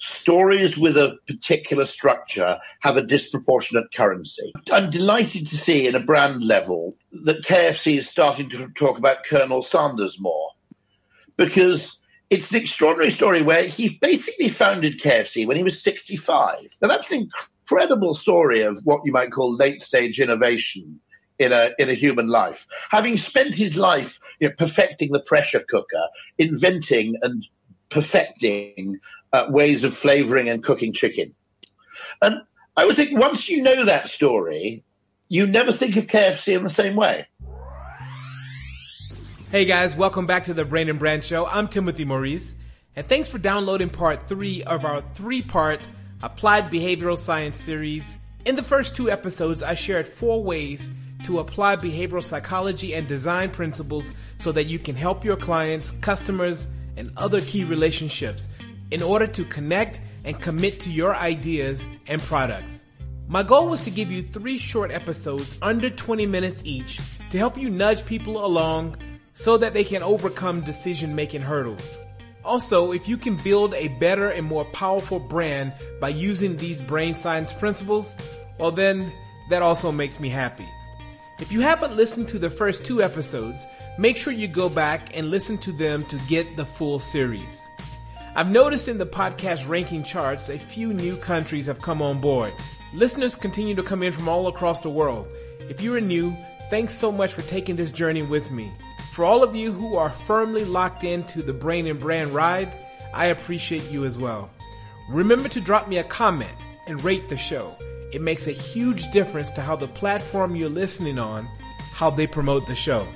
stories with a particular structure have a disproportionate currency. I'm delighted to see in a brand level that KFC is starting to talk about Colonel Sanders more because it's an extraordinary story where he basically founded KFC when he was 65. Now, that's an incredible story of what you might call late stage innovation in a in a human life. Having spent his life you know, perfecting the pressure cooker, inventing and perfecting uh, ways of flavoring and cooking chicken, and I would think once you know that story, you never think of KFC in the same way. Hey guys, welcome back to the Brain and Brand Show. I'm Timothy Maurice, and thanks for downloading part three of our three part Applied Behavioral Science series. In the first two episodes, I shared four ways to apply behavioral psychology and design principles so that you can help your clients, customers, and other key relationships in order to connect and commit to your ideas and products. My goal was to give you three short episodes under 20 minutes each to help you nudge people along so that they can overcome decision making hurdles. Also, if you can build a better and more powerful brand by using these brain science principles, well then that also makes me happy. If you haven't listened to the first two episodes, make sure you go back and listen to them to get the full series. I've noticed in the podcast ranking charts a few new countries have come on board. Listeners continue to come in from all across the world. If you are new, thanks so much for taking this journey with me. For all of you who are firmly locked into the Brain and Brand ride, I appreciate you as well. Remember to drop me a comment and rate the show. It makes a huge difference to how the platform you're listening on, how they promote the show.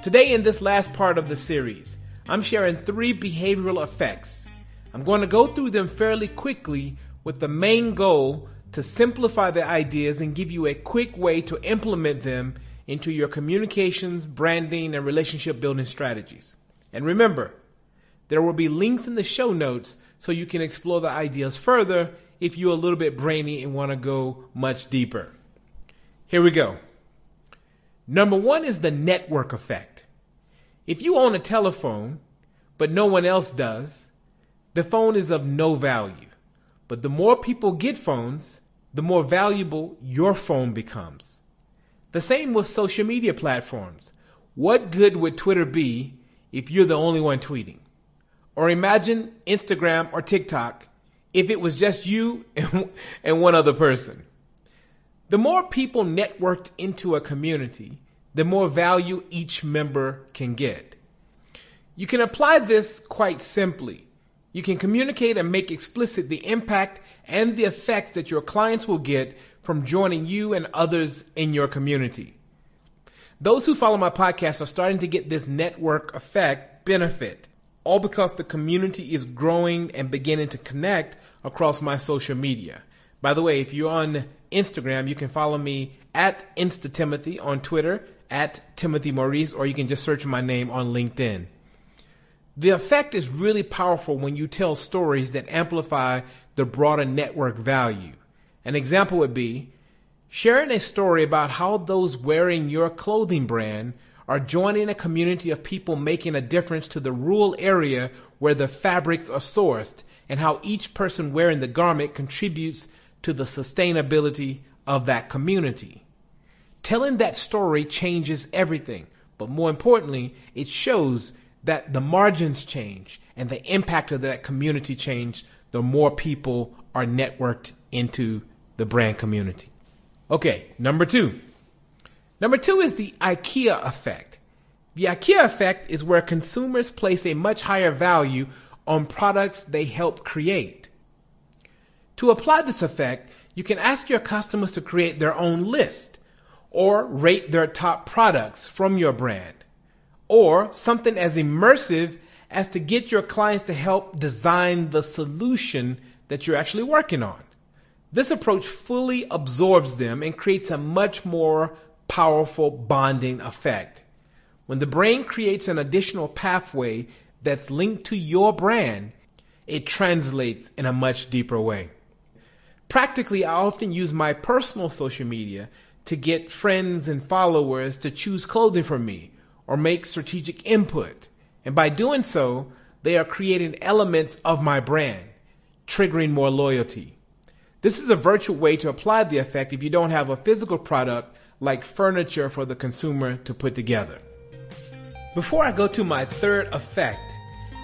Today in this last part of the series, I'm sharing three behavioral effects. I'm going to go through them fairly quickly with the main goal to simplify the ideas and give you a quick way to implement them into your communications, branding, and relationship building strategies. And remember, there will be links in the show notes so you can explore the ideas further if you're a little bit brainy and want to go much deeper. Here we go. Number one is the network effect. If you own a telephone, but no one else does, the phone is of no value. But the more people get phones, the more valuable your phone becomes. The same with social media platforms. What good would Twitter be if you're the only one tweeting? Or imagine Instagram or TikTok if it was just you and, one other person. The more people networked into a community, the more value each member can get. You can apply this quite simply. You can communicate and make explicit the impact and the effects that your clients will get from joining you and others in your community. Those who follow my podcast are starting to get this network effect benefit all because the community is growing and beginning to connect across my social media. By the way, if you're on Instagram, you can follow me at InstaTimothy on Twitter, at Timothy Maurice, or you can just search my name on LinkedIn. The effect is really powerful when you tell stories that amplify the broader network value. An example would be sharing a story about how those wearing your clothing brand are joining a community of people making a difference to the rural area where the fabrics are sourced and how each person wearing the garment contributes to the sustainability of that community. Telling that story changes everything, but more importantly, it shows that the margins change and the impact of that community change the more people are networked into the brand community. Okay, number two. Number two is the IKEA effect. The IKEA effect is where consumers place a much higher value on products they help create. To apply this effect, you can ask your customers to create their own list or rate their top products from your brand or something as immersive as to get your clients to help design the solution that you're actually working on. This approach fully absorbs them and creates a much more powerful bonding effect. When the brain creates an additional pathway that's linked to your brand, it translates in a much deeper way. Practically, I often use my personal social media to get friends and followers to choose clothing from me or make strategic input. And by doing so, they are creating elements of my brand. triggering more loyalty. This is a virtual way to apply the effect if you don't have a physical product like furniture for the consumer to put together. Before I go to my third effect,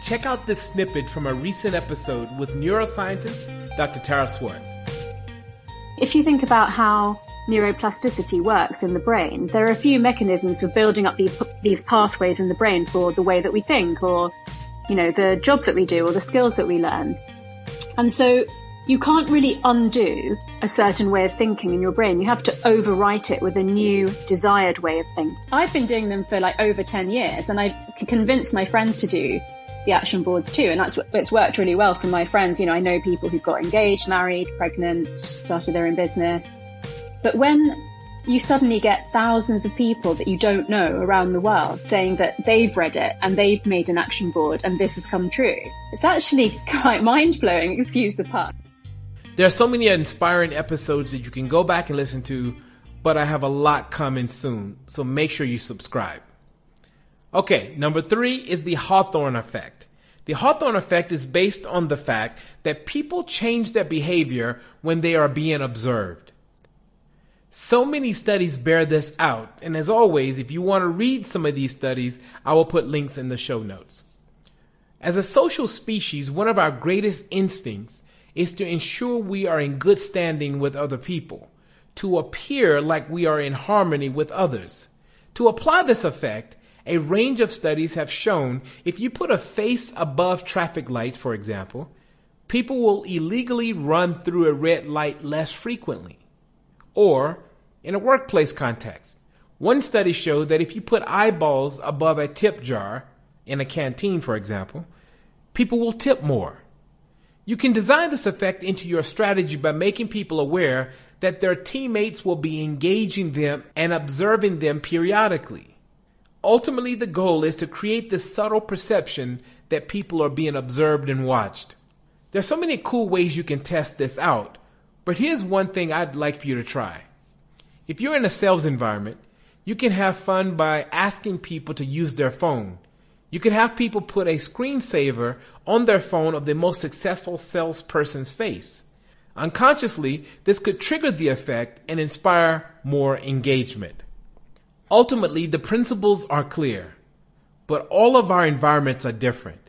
check out this snippet from a recent episode with neuroscientist Dr. Tara Swart. If you think about how neuroplasticity works in the brain, there are a few mechanisms for building up these, these pathways in the brain for the way that we think or, you know, the job that we do or the skills that we learn. And so you can't really undo a certain way of thinking in your brain. You have to overwrite it with a new desired way of thinking. I've been doing them for like over 10 years and I've convinced my friends to do the action boards too. And that's, it's worked really well for my friends. You know, I know people who've got engaged, married, pregnant, started their own business. But when you suddenly get thousands of people that you don't know around the world saying that they've read it and they've made an action board and this has come true. It's actually quite mind blowing, excuse the pun. There are so many inspiring episodes that you can go back and listen to, but I have a lot coming soon, so make sure you subscribe. Okay, number three is the Hawthorne effect. The Hawthorne effect is based on the fact that people change their behavior when they are being observed. So many studies bear this out, and as always, if you want to read some of these studies, I will put links in the show notes. As a social species, one of our greatest instincts is to ensure we are in good standing with other people, to appear like we are in harmony with others. To apply this effect, a range of studies have shown if you put a face above traffic lights, for example, people will illegally run through a red light less frequently. Or, in a workplace context, one study showed that if you put eyeballs above a tip jar, in a canteen, for example, people will tip more. You can design this effect into your strategy by making people aware that their teammates will be engaging them and observing them periodically. Ultimately, the goal is to create this subtle perception that people are being observed and watched. There's so many cool ways you can test this out, but here's one thing I'd like for you to try. If you're in a sales environment, you can have fun by asking people to use their phone you could have people put a screensaver on their phone of the most successful salesperson's face. Unconsciously, this could trigger the effect and inspire more engagement. Ultimately, the principles are clear, but all of our environments are different.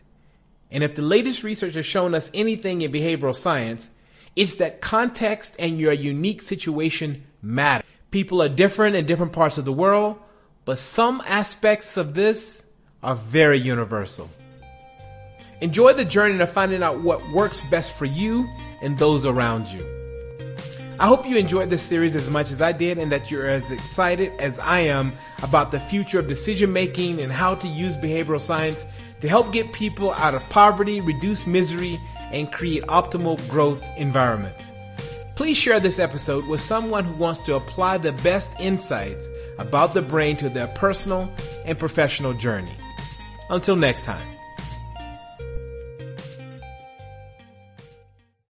And if the latest research has shown us anything in behavioral science, it's that context and your unique situation matter. People are different in different parts of the world, but some aspects of this are very universal. Enjoy the journey of finding out what works best for you and those around you. I hope you enjoyed this series as much as I did and that you're as excited as I am about the future of decision making and how to use behavioral science to help get people out of poverty, reduce misery, and create optimal growth environments. Please share this episode with someone who wants to apply the best insights about the brain to their personal and professional journey. Until next time.